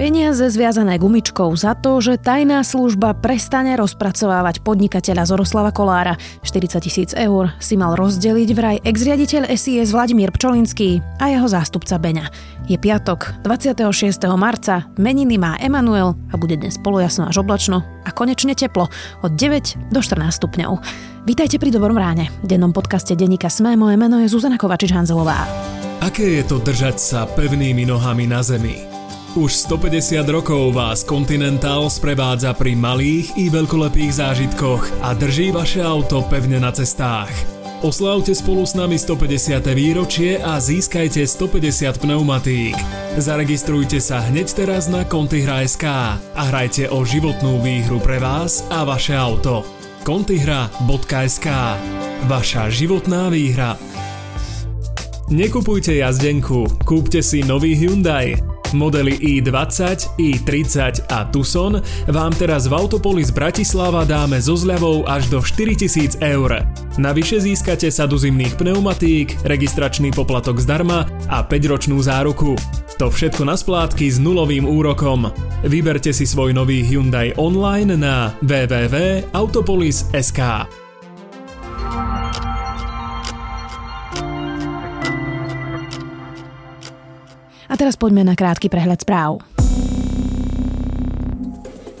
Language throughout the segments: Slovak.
Peniaze zviazané gumičkou za to, že tajná služba prestane rozpracovávať podnikateľa Zoroslava Kolára. 40 tisíc eur si mal rozdeliť vraj ex-riaditeľ SIS Vladimír Pčolinský a jeho zástupca Beňa. Je piatok, 26. marca, meniny má Emanuel a bude dnes polojasno až oblačno a konečne teplo od 9 do 14 stupňov. Vítajte pri Dobrom ráne. V dennom podcaste Denika Sme moje meno je Zuzana Kovačič-Hanzelová. Aké je to držať sa pevnými nohami na zemi? Už 150 rokov vás Continental sprevádza pri malých i veľkolepých zážitkoch a drží vaše auto pevne na cestách. Oslavte spolu s nami 150. výročie a získajte 150 pneumatík. Zaregistrujte sa hneď teraz na Contihra.sk a hrajte o životnú výhru pre vás a vaše auto. Contihra.sk Vaša životná výhra. Nekupujte jazdenku, kúpte si nový Hyundai. Modely i20, i30 a Tucson vám teraz v Autopolis Bratislava dáme so zľavou až do 4000 eur. Navyše získate sadu zimných pneumatík, registračný poplatok zdarma a 5-ročnú záruku. To všetko na splátky s nulovým úrokom. Vyberte si svoj nový Hyundai online na www.autopolis.sk. A teraz poďme na krátky prehľad správ.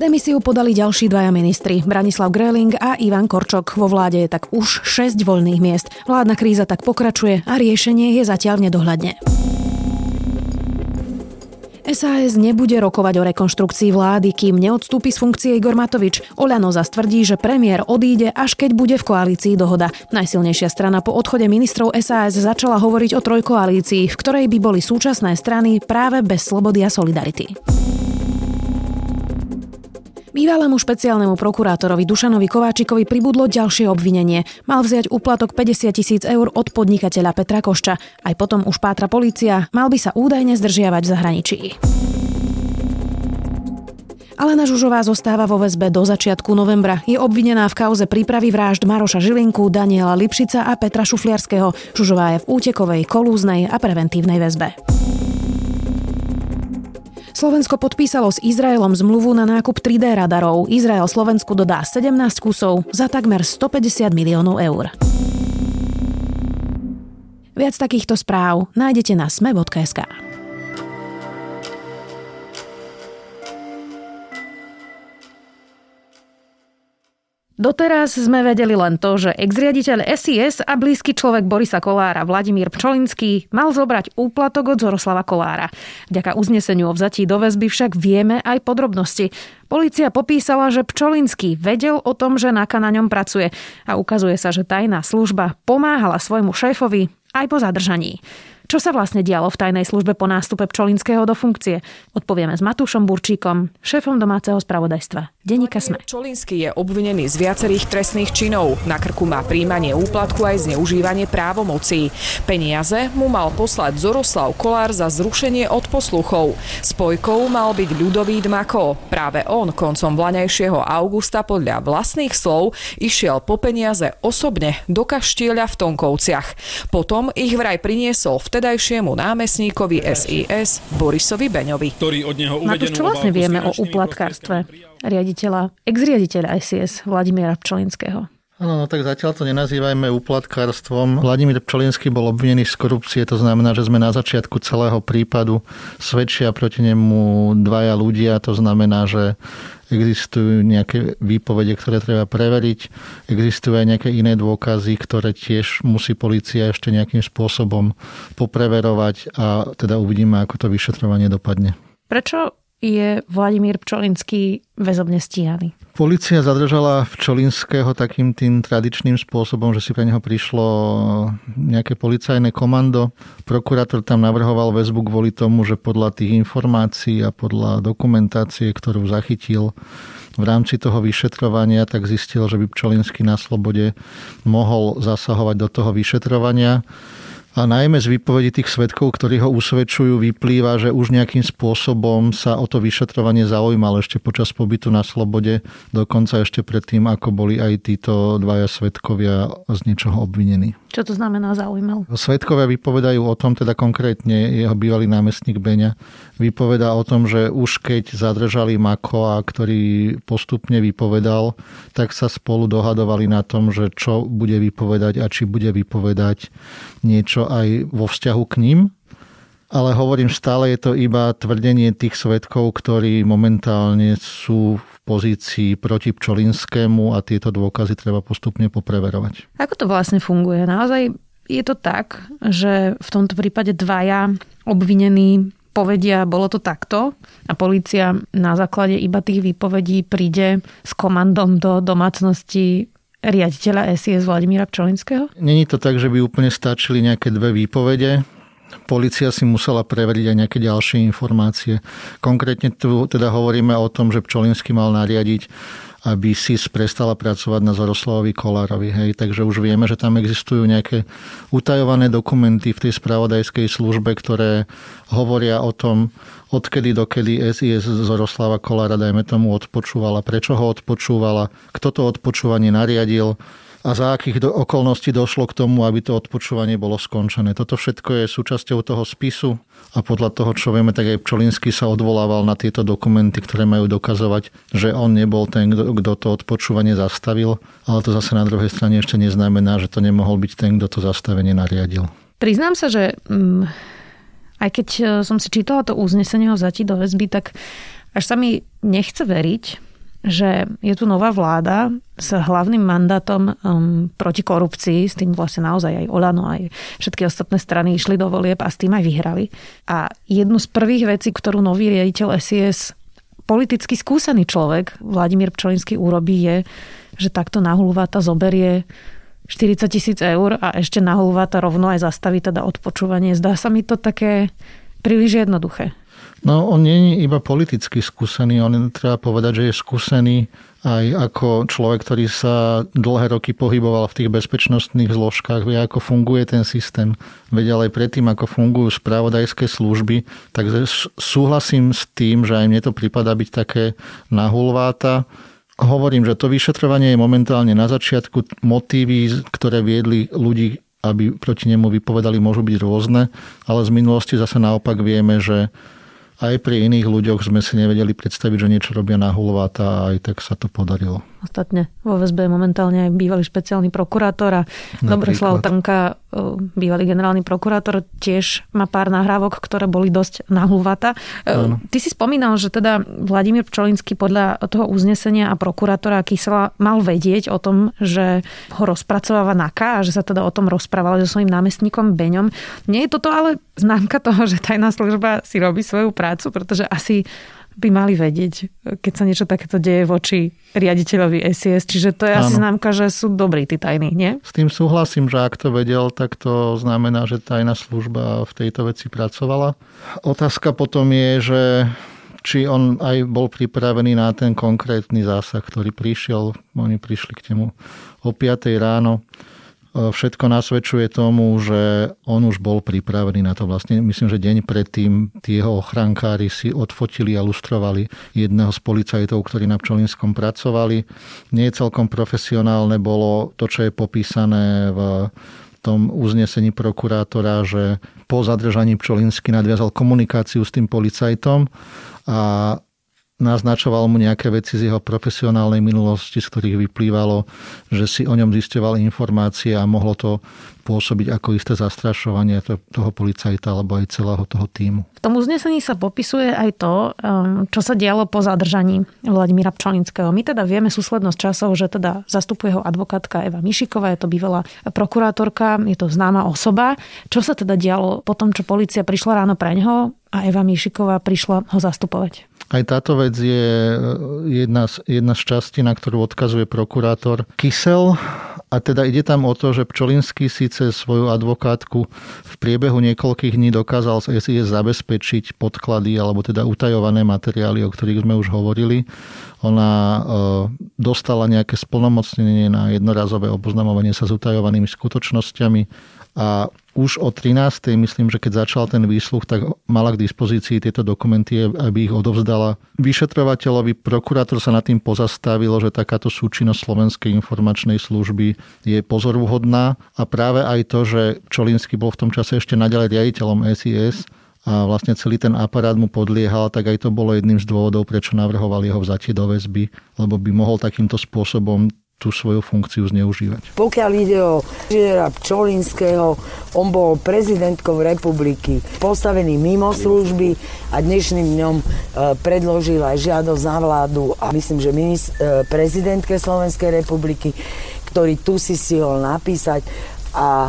Demisiu podali ďalší dvaja ministri, Branislav Greling a Ivan Korčok. Vo vláde je tak už 6 voľných miest. Vládna kríza tak pokračuje a riešenie je zatiaľ v nedohľadne. SAS nebude rokovať o rekonštrukcii vlády, kým neodstúpi z funkcie Igor Matovič. Oľano zastvrdí, že premiér odíde, až keď bude v koalícii dohoda. Najsilnejšia strana po odchode ministrov SAS začala hovoriť o trojkoalícii, v ktorej by boli súčasné strany práve bez slobody a solidarity. Bývalému špeciálnemu prokurátorovi Dušanovi Kováčikovi pribudlo ďalšie obvinenie. Mal vziať úplatok 50 tisíc eur od podnikateľa Petra Košča. Aj potom už pátra policia, mal by sa údajne zdržiavať v zahraničí. Alena Žužová zostáva vo väzbe do začiatku novembra. Je obvinená v kauze prípravy vražd Maroša Žilinku, Daniela Lipšica a Petra Šufliarského. Žužová je v útekovej, kolúznej a preventívnej väzbe. Slovensko podpísalo s Izraelom zmluvu na nákup 3D radarov. Izrael Slovensku dodá 17 kusov za takmer 150 miliónov eur. Viac takýchto správ nájdete na sme.sk. Doteraz sme vedeli len to, že ex-riaditeľ SIS a blízky človek Borisa Kolára Vladimír Pčolinský mal zobrať úplatok od Zoroslava Kolára. Vďaka uzneseniu o vzatí do väzby však vieme aj podrobnosti. Polícia popísala, že Pčolinský vedel o tom, že Naka na ňom pracuje a ukazuje sa, že tajná služba pomáhala svojmu šéfovi aj po zadržaní. Čo sa vlastne dialo v tajnej službe po nástupe Pčolinského do funkcie? Odpovieme s Matúšom Burčíkom, šéfom domáceho spravodajstva. Denika Sme. Pčolinský je obvinený z viacerých trestných činov. Na krku má príjmanie úplatku aj zneužívanie právomocí. Peniaze mu mal poslať Zoroslav Kolár za zrušenie od posluchov. Spojkou mal byť ľudový Dmako. Práve on koncom vlaňajšieho augusta podľa vlastných slov išiel po peniaze osobne do kaštieľa v Tonkovciach. Potom ich vraj priniesol vtedy vtedajšiemu námestníkovi SIS Borisovi Beňovi. Ktorý od neho Matúš, čo vlastne vieme o úplatkárstve riaditeľa, ex-riaditeľa SIS Vladimíra Pčolinského? Áno, no tak zatiaľ to nenazývajme úplatkárstvom. Vladimír Pčolinský bol obvinený z korupcie, to znamená, že sme na začiatku celého prípadu svedčia proti nemu dvaja ľudia, to znamená, že existujú nejaké výpovede, ktoré treba preveriť, existujú aj nejaké iné dôkazy, ktoré tiež musí policia ešte nejakým spôsobom popreverovať a teda uvidíme, ako to vyšetrovanie dopadne. Prečo je Vladimír Pčolinský väzobne stíhaný? Polícia zadržala Včolinského takým tým tradičným spôsobom, že si pre neho prišlo nejaké policajné komando. Prokurátor tam navrhoval väzbu kvôli tomu, že podľa tých informácií a podľa dokumentácie, ktorú zachytil v rámci toho vyšetrovania, tak zistil, že by Pčolinský na slobode mohol zasahovať do toho vyšetrovania A najmä z výpovedí tých svetkov, ktorí ho usvedčujú, vyplýva, že už nejakým spôsobom sa o to vyšetrovanie zaujímal ešte počas pobytu na slobode, dokonca ešte predtým, ako boli aj títo dvaja svetkovia z niečoho obvinení. Čo to znamená zaujímal? Svetkovia vypovedajú o tom, teda konkrétne jeho bývalý námestník Beňa, vypovedá o tom, že už keď zadržali Makoa, ktorý postupne vypovedal, tak sa spolu dohadovali na tom, že čo bude vypovedať a či bude vypovedať niečo aj vo vzťahu k ním. Ale hovorím, stále je to iba tvrdenie tých svetkov, ktorí momentálne sú v pozícii proti Pčolinskému a tieto dôkazy treba postupne popreverovať. Ako to vlastne funguje? Naozaj je to tak, že v tomto prípade dvaja obvinení povedia, bolo to takto a policia na základe iba tých výpovedí príde s komandom do domácnosti riaditeľa SIS Vladimíra Pčolinského? Není to tak, že by úplne stačili nejaké dve výpovede. Polícia si musela preveriť aj nejaké ďalšie informácie. Konkrétne tu teda hovoríme o tom, že Pčolinský mal nariadiť aby SIS prestala pracovať na Zoroslavovi Kolárovi. Hej. Takže už vieme, že tam existujú nejaké utajované dokumenty v tej spravodajskej službe, ktoré hovoria o tom, odkedy dokedy SIS Zoroslava Kolára, dajme tomu, odpočúvala, prečo ho odpočúvala, kto to odpočúvanie nariadil, a za akých do, okolností došlo k tomu, aby to odpočúvanie bolo skončené. Toto všetko je súčasťou toho spisu a podľa toho, čo vieme, tak aj Pčolinsky sa odvolával na tieto dokumenty, ktoré majú dokazovať, že on nebol ten, kto to odpočúvanie zastavil, ale to zase na druhej strane ešte neznamená, že to nemohol byť ten, kto to zastavenie nariadil. Priznám sa, že mm, aj keď e, som si čítala to uznesenie o zati do väzby, tak až sa mi nechce veriť, že je tu nová vláda s hlavným mandátom um, proti korupcii, s tým vlastne naozaj aj Olano, aj všetky ostatné strany išli do volieb a s tým aj vyhrali. A jednu z prvých vecí, ktorú nový riaditeľ SIS, politicky skúsený človek, Vladimír Pčolinský urobí, je, že takto nahulváta zoberie 40 tisíc eur a ešte nahulváta rovno aj zastaví teda odpočúvanie. Zdá sa mi to také príliš jednoduché. No on nie je iba politicky skúsený, on treba povedať, že je skúsený aj ako človek, ktorý sa dlhé roky pohyboval v tých bezpečnostných zložkách, vie, ako funguje ten systém, vedel aj predtým, ako fungujú spravodajské služby, takže súhlasím s tým, že aj mne to prípada byť také nahulváta. Hovorím, že to vyšetrovanie je momentálne na začiatku. Motívy, ktoré viedli ľudí aby proti nemu vypovedali, môžu byť rôzne, ale z minulosti zase naopak vieme, že aj pri iných ľuďoch sme si nevedeli predstaviť, že niečo robia na hulváta a aj tak sa to podarilo. Ostatne vo väzbe je momentálne aj bývalý špeciálny prokurátor a Dobroslav Trnka, bývalý generálny prokurátor, tiež má pár nahrávok, ktoré boli dosť nahulvata. Ty si spomínal, že teda Vladimír Pčolinský podľa toho uznesenia a prokurátora Kysela mal vedieť o tom, že ho rozpracováva NAKA a že sa teda o tom rozprávali so svojím námestníkom Beňom. Nie je toto ale známka toho, že tajná služba si robí svoju prácu, pretože asi by mali vedieť, keď sa niečo takéto deje voči riaditeľovi SIS. Čiže to je Áno. asi známka, že sú dobrí tí tajní, nie? S tým súhlasím, že ak to vedel, tak to znamená, že tajná služba v tejto veci pracovala. Otázka potom je, že či on aj bol pripravený na ten konkrétny zásah, ktorý prišiel. Oni prišli k nemu o 5 ráno všetko nasvedčuje tomu, že on už bol pripravený na to. Vlastne myslím, že deň predtým tí jeho ochránkári si odfotili a lustrovali jedného z policajtov, ktorí na Pčolinskom pracovali. Nie celkom profesionálne bolo to, čo je popísané v tom uznesení prokurátora, že po zadržaní Pčolinsky nadviazal komunikáciu s tým policajtom a naznačoval mu nejaké veci z jeho profesionálnej minulosti, z ktorých vyplývalo, že si o ňom zisťoval informácie a mohlo to pôsobiť ako isté zastrašovanie toho policajta alebo aj celého toho týmu. V tom uznesení sa popisuje aj to, um, čo sa dialo po zadržaní Vladimíra Pčolinského. My teda vieme súslednosť časov, že teda zastupuje ho advokátka Eva Mišiková, je to bývalá prokurátorka, je to známa osoba. Čo sa teda dialo po tom, čo policia prišla ráno pre ňoho a Eva Mišiková prišla ho zastupovať? Aj táto vec je jedna z, jedna z častí, na ktorú odkazuje prokurátor Kysel. A teda ide tam o to, že Pčolinský síce svoju advokátku v priebehu niekoľkých dní dokázal z SIS zabezpečiť podklady alebo teda utajované materiály, o ktorých sme už hovorili. Ona e, dostala nejaké splnomocnenie na jednorazové oboznamovanie sa s utajovanými skutočnosťami a už o 13. myslím, že keď začal ten výsluch, tak mala k dispozícii tieto dokumenty, aby ich odovzdala vyšetrovateľovi. Prokurátor sa nad tým pozastavilo, že takáto súčinnosť Slovenskej informačnej služby je pozoruhodná a práve aj to, že Čolinsky bol v tom čase ešte naďalej riaditeľom SIS, a vlastne celý ten aparát mu podliehal, tak aj to bolo jedným z dôvodov, prečo navrhoval jeho vzatie do väzby, lebo by mohol takýmto spôsobom tú svoju funkciu zneužívať. Pokiaľ ide o inžiniera Pčolinského, on bol prezidentkou republiky, postavený mimo služby a dnešným dňom e, predložil aj žiadosť na vládu a myslím, že minist- e, prezidentke Slovenskej republiky, ktorý tu si stihol napísať a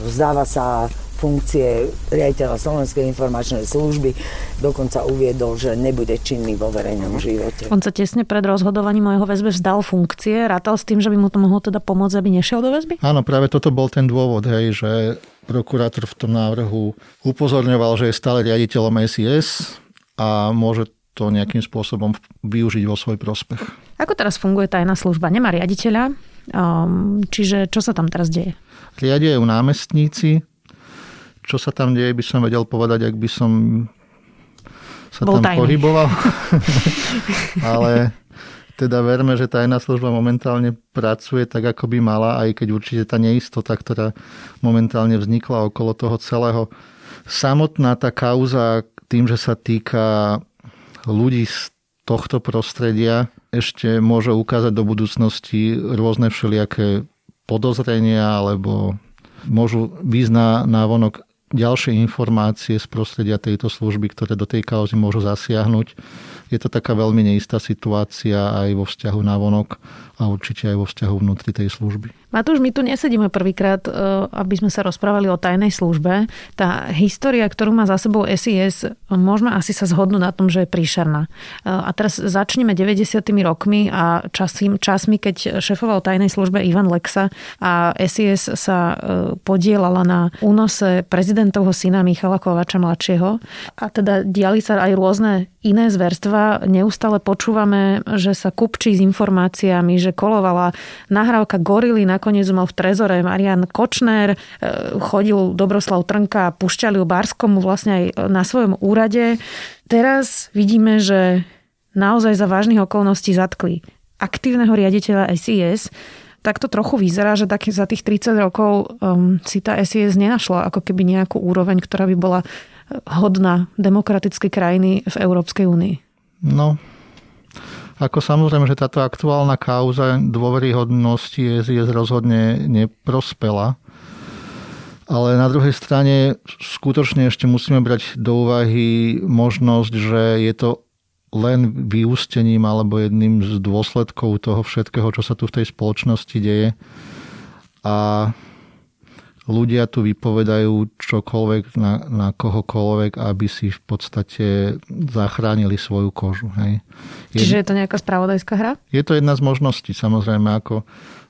vzdáva sa funkcie riaditeľa Slovenskej informačnej služby dokonca uviedol, že nebude činný vo verejnom živote. On sa tesne pred rozhodovaním o jeho väzbe vzdal funkcie, rátal s tým, že by mu to mohlo teda pomôcť, aby nešiel do väzby? Áno, práve toto bol ten dôvod, hej, že prokurátor v tom návrhu upozorňoval, že je stále riaditeľom SIS a môže to nejakým spôsobom využiť vo svoj prospech. Ako teraz funguje tajná služba? Nemá riaditeľa, um, čiže čo sa tam teraz deje? Riadia ju námestníci, čo sa tam deje, by som vedel povedať, ak by som sa Bol tam tajný. pohyboval. Ale teda verme, že tajná služba momentálne pracuje tak, ako by mala, aj keď určite tá neistota, ktorá momentálne vznikla okolo toho celého. Samotná tá kauza tým, že sa týka ľudí z tohto prostredia, ešte môže ukázať do budúcnosti rôzne všelijaké podozrenia alebo môžu výsť na návonok ďalšie informácie z prostredia tejto služby, ktoré do tej kauzy môžu zasiahnuť. Je to taká veľmi neistá situácia aj vo vzťahu na vonok a určite aj vo vzťahu vnútri tej služby. Matúš, my tu nesedíme prvýkrát, e, aby sme sa rozprávali o tajnej službe. Tá história, ktorú má za sebou SIS, môžeme asi sa zhodnúť na tom, že je príšerná. E, a teraz začneme 90. rokmi a časím, časmi, keď šefoval tajnej službe Ivan Lexa a SIS sa e, podielala na únose prezidentovho syna Michala Kovača mladšieho. A teda diali sa aj rôzne iné zverstva. Neustále počúvame, že sa kupčí s informáciami, že kolovala nahrávka Gorily na nakoniec mal v trezore Marian Kočner, e, chodil Dobroslav Trnka a pušťali ho Barskomu vlastne aj na svojom úrade. Teraz vidíme, že naozaj za vážnych okolností zatkli aktívneho riaditeľa SIS, tak to trochu vyzerá, že taký za tých 30 rokov um, si tá SIS nenašla ako keby nejakú úroveň, ktorá by bola hodná demokratickej krajiny v Európskej únii. No, ako samozrejme, že táto aktuálna kauza dôveryhodnosti SIS rozhodne neprospela. Ale na druhej strane skutočne ešte musíme brať do úvahy možnosť, že je to len vyústením alebo jedným z dôsledkov toho všetkého, čo sa tu v tej spoločnosti deje. A ľudia tu vypovedajú čokoľvek na, na kohokoľvek, aby si v podstate zachránili svoju kožu. Hej. Je, Čiže je to nejaká spravodajská hra? Je to jedna z možností, samozrejme. Ako,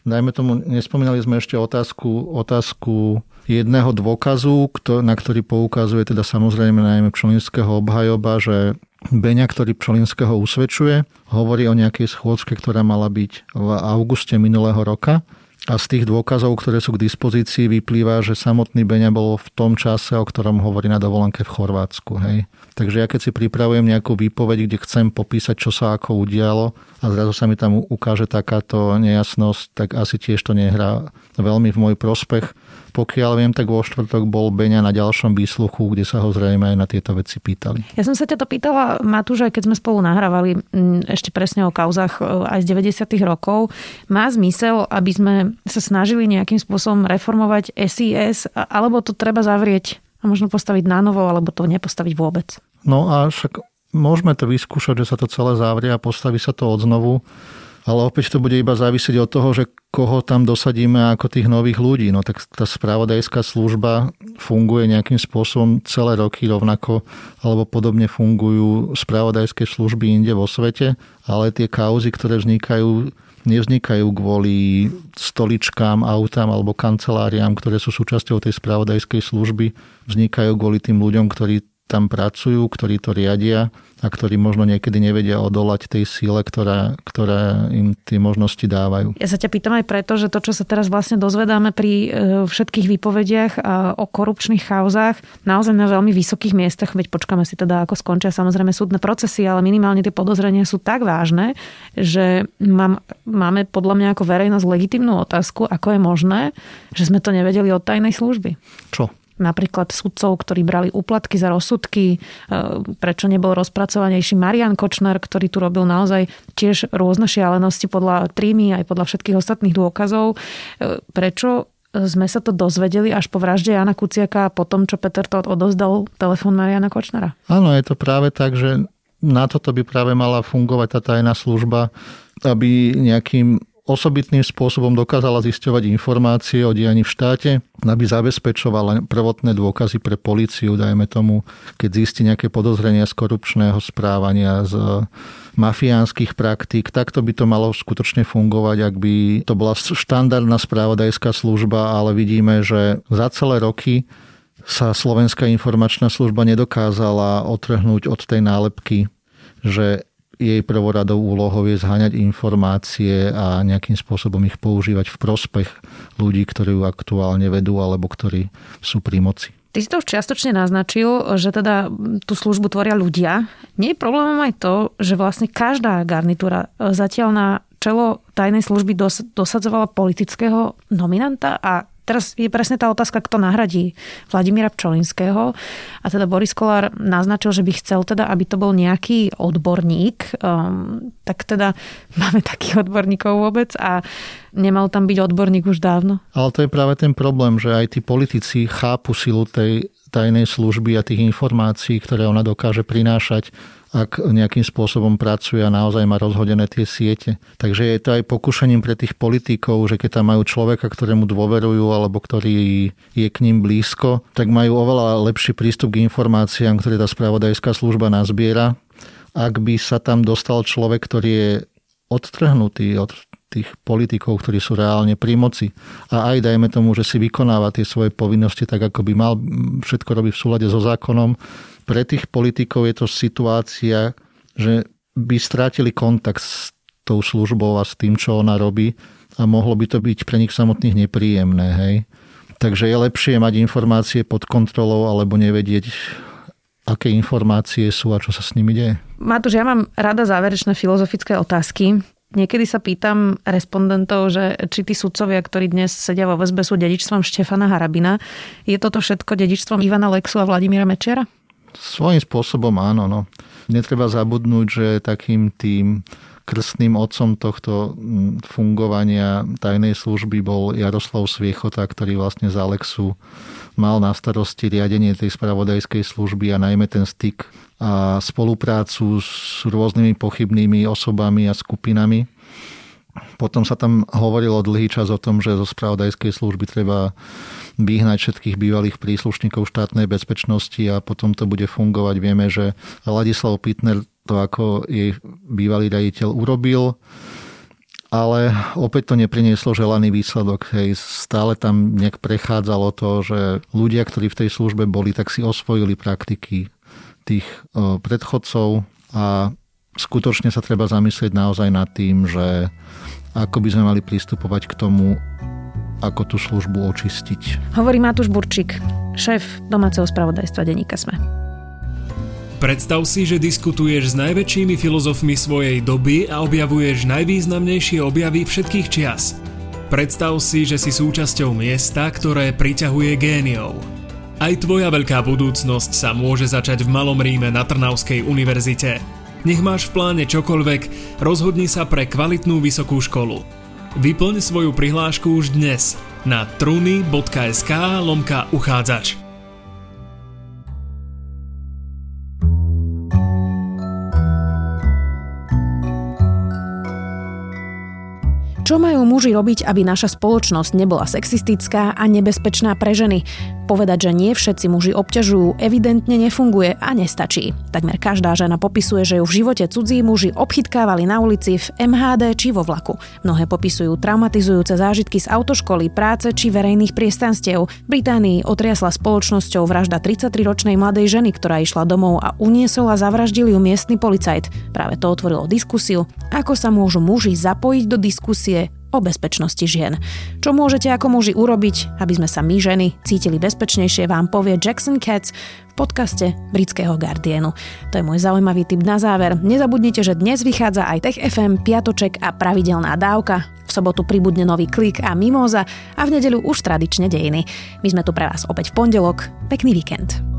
dajme tomu, nespomínali sme ešte otázku, otázku jedného dôkazu, na ktorý poukazuje teda samozrejme najmä Pčolinského obhajoba, že Beňa, ktorý Pčolinského usvedčuje, hovorí o nejakej schôdzke, ktorá mala byť v auguste minulého roka a z tých dôkazov, ktoré sú k dispozícii, vyplýva, že samotný Beňa bol v tom čase, o ktorom hovorí na dovolenke v Chorvátsku. Hej. Takže ja keď si pripravujem nejakú výpoveď, kde chcem popísať, čo sa ako udialo a zrazu sa mi tam ukáže takáto nejasnosť, tak asi tiež to nehrá veľmi v môj prospech. Pokiaľ viem, tak vo štvrtok bol Beňa na ďalšom výsluchu, kde sa ho zrejme aj na tieto veci pýtali. Ja som sa ťa to pýtala, Matúš, aj keď sme spolu nahrávali ešte presne o kauzach e, aj z 90. rokov. Má zmysel, aby sme sa snažili nejakým spôsobom reformovať SIS, alebo to treba zavrieť a možno postaviť na novo, alebo to nepostaviť vôbec? No a však môžeme to vyskúšať, že sa to celé zavrie a postaví sa to odznovu ale opäť to bude iba závisieť od toho, že koho tam dosadíme ako tých nových ľudí. No tak tá spravodajská služba funguje nejakým spôsobom celé roky rovnako, alebo podobne fungujú spravodajské služby inde vo svete, ale tie kauzy, ktoré vznikajú, nevznikajú kvôli stoličkám, autám alebo kanceláriám, ktoré sú súčasťou tej spravodajskej služby. Vznikajú kvôli tým ľuďom, ktorí tam pracujú, ktorí to riadia a ktorí možno niekedy nevedia odolať tej síle, ktorá, ktorá im tie možnosti dávajú. Ja sa ťa pýtam aj preto, že to, čo sa teraz vlastne dozvedáme pri e, všetkých výpovediach o korupčných chauzách, naozaj na veľmi vysokých miestach, veď počkáme si teda, ako skončia samozrejme súdne procesy, ale minimálne tie podozrenia sú tak vážne, že mám, máme podľa mňa ako verejnosť legitimnú otázku, ako je možné, že sme to nevedeli od tajnej služby. Čo? Napríklad sudcov, ktorí brali úplatky za rozsudky, e, prečo nebol rozpracovanejší Marian Kočner, ktorý tu robil naozaj tiež rôzne šialenosti podľa trímy aj podľa všetkých ostatných dôkazov. E, prečo sme sa to dozvedeli až po vražde Jana Kuciaka a potom, čo Peter Todt odozdal telefón Mariana Kočnera? Áno, je to práve tak, že na toto by práve mala fungovať tá tajná služba, aby nejakým osobitným spôsobom dokázala zisťovať informácie o dianí v štáte, aby zabezpečovala prvotné dôkazy pre policiu, dajme tomu, keď zistí nejaké podozrenia z korupčného správania, z mafiánskych praktík, takto by to malo skutočne fungovať, ak by to bola štandardná správodajská služba, ale vidíme, že za celé roky sa Slovenská informačná služba nedokázala otrhnúť od tej nálepky, že jej prvoradou úlohou je zháňať informácie a nejakým spôsobom ich používať v prospech ľudí, ktorí ju aktuálne vedú alebo ktorí sú pri moci. Ty si to už čiastočne naznačil, že teda tú službu tvoria ľudia. Nie je problémom aj to, že vlastne každá garnitúra zatiaľ na čelo tajnej služby dosadzovala politického nominanta a Teraz je presne tá otázka, kto nahradí Vladimíra Pčolinského. A teda Boris Kolár naznačil, že by chcel teda, aby to bol nejaký odborník. Um, tak teda máme takých odborníkov vôbec a nemal tam byť odborník už dávno. Ale to je práve ten problém, že aj tí politici chápu silu tej tajnej služby a tých informácií, ktoré ona dokáže prinášať ak nejakým spôsobom pracuje a naozaj má rozhodené tie siete. Takže je to aj pokušením pre tých politikov, že keď tam majú človeka, ktorému dôverujú alebo ktorý je k ním blízko, tak majú oveľa lepší prístup k informáciám, ktoré tá spravodajská služba nazbiera. Ak by sa tam dostal človek, ktorý je odtrhnutý od tých politikov, ktorí sú reálne pri moci. A aj dajme tomu, že si vykonáva tie svoje povinnosti tak, ako by mal všetko robiť v súlade so zákonom, pre tých politikov je to situácia, že by strátili kontakt s tou službou a s tým, čo ona robí a mohlo by to byť pre nich samotných nepríjemné. Hej? Takže je lepšie mať informácie pod kontrolou alebo nevedieť, aké informácie sú a čo sa s nimi deje. Matúš, ja mám rada záverečné filozofické otázky. Niekedy sa pýtam respondentov, že či tí sudcovia, ktorí dnes sedia vo väzbe, sú dedičstvom Štefana Harabina. Je toto všetko dedičstvom Ivana Lexu a Vladimíra Mečiara? Svojím spôsobom áno. No. Netreba zabudnúť, že takým tým krstným otcom tohto mm, fungovania tajnej služby bol Jaroslav Sviechota, ktorý vlastne z Alexu mal na starosti riadenie tej spravodajskej služby a najmä ten styk a spoluprácu s rôznymi pochybnými osobami a skupinami. Potom sa tam hovorilo dlhý čas o tom, že zo spravodajskej služby treba vyhnať všetkých bývalých príslušníkov štátnej bezpečnosti a potom to bude fungovať. Vieme, že Ladislav Pitner to ako jej bývalý raditeľ urobil, ale opäť to neprinieslo želaný výsledok. Hej, stále tam nejak prechádzalo to, že ľudia, ktorí v tej službe boli, tak si osvojili praktiky tých predchodcov a skutočne sa treba zamyslieť naozaj nad tým, že ako by sme mali pristupovať k tomu, ako tú službu očistiť. Hovorí Matúš Burčík, šéf domáceho spravodajstva Deníka Sme. Predstav si, že diskutuješ s najväčšími filozofmi svojej doby a objavuješ najvýznamnejšie objavy všetkých čias. Predstav si, že si súčasťou miesta, ktoré priťahuje géniov. Aj tvoja veľká budúcnosť sa môže začať v Malom Ríme na Trnavskej univerzite. Nech máš v pláne čokoľvek, rozhodni sa pre kvalitnú vysokú školu. Vyplň svoju prihlášku už dnes na truny.sk lomka uchádzač. Čo majú muži robiť, aby naša spoločnosť nebola sexistická a nebezpečná pre ženy? Povedať, že nie všetci muži obťažujú, evidentne nefunguje a nestačí. Takmer každá žena popisuje, že ju v živote cudzí muži obchytkávali na ulici, v MHD či vo vlaku. Mnohé popisujú traumatizujúce zážitky z autoškoly, práce či verejných priestanstiev. Británii otriasla spoločnosťou vražda 33-ročnej mladej ženy, ktorá išla domov a uniesol a zavraždil ju miestny policajt. Práve to otvorilo diskusiu, ako sa môžu muži zapojiť do diskusie o bezpečnosti žien. Čo môžete ako muži urobiť, aby sme sa my ženy cítili bezpečnejšie, vám povie Jackson Katz v podcaste britského Guardianu. To je môj zaujímavý tip na záver. Nezabudnite, že dnes vychádza aj Tech FM, Piatoček a pravidelná dávka. V sobotu pribudne nový klik a mimoza a v nedeľu už tradične dejiny. My sme tu pre vás opäť v pondelok. Pekný víkend.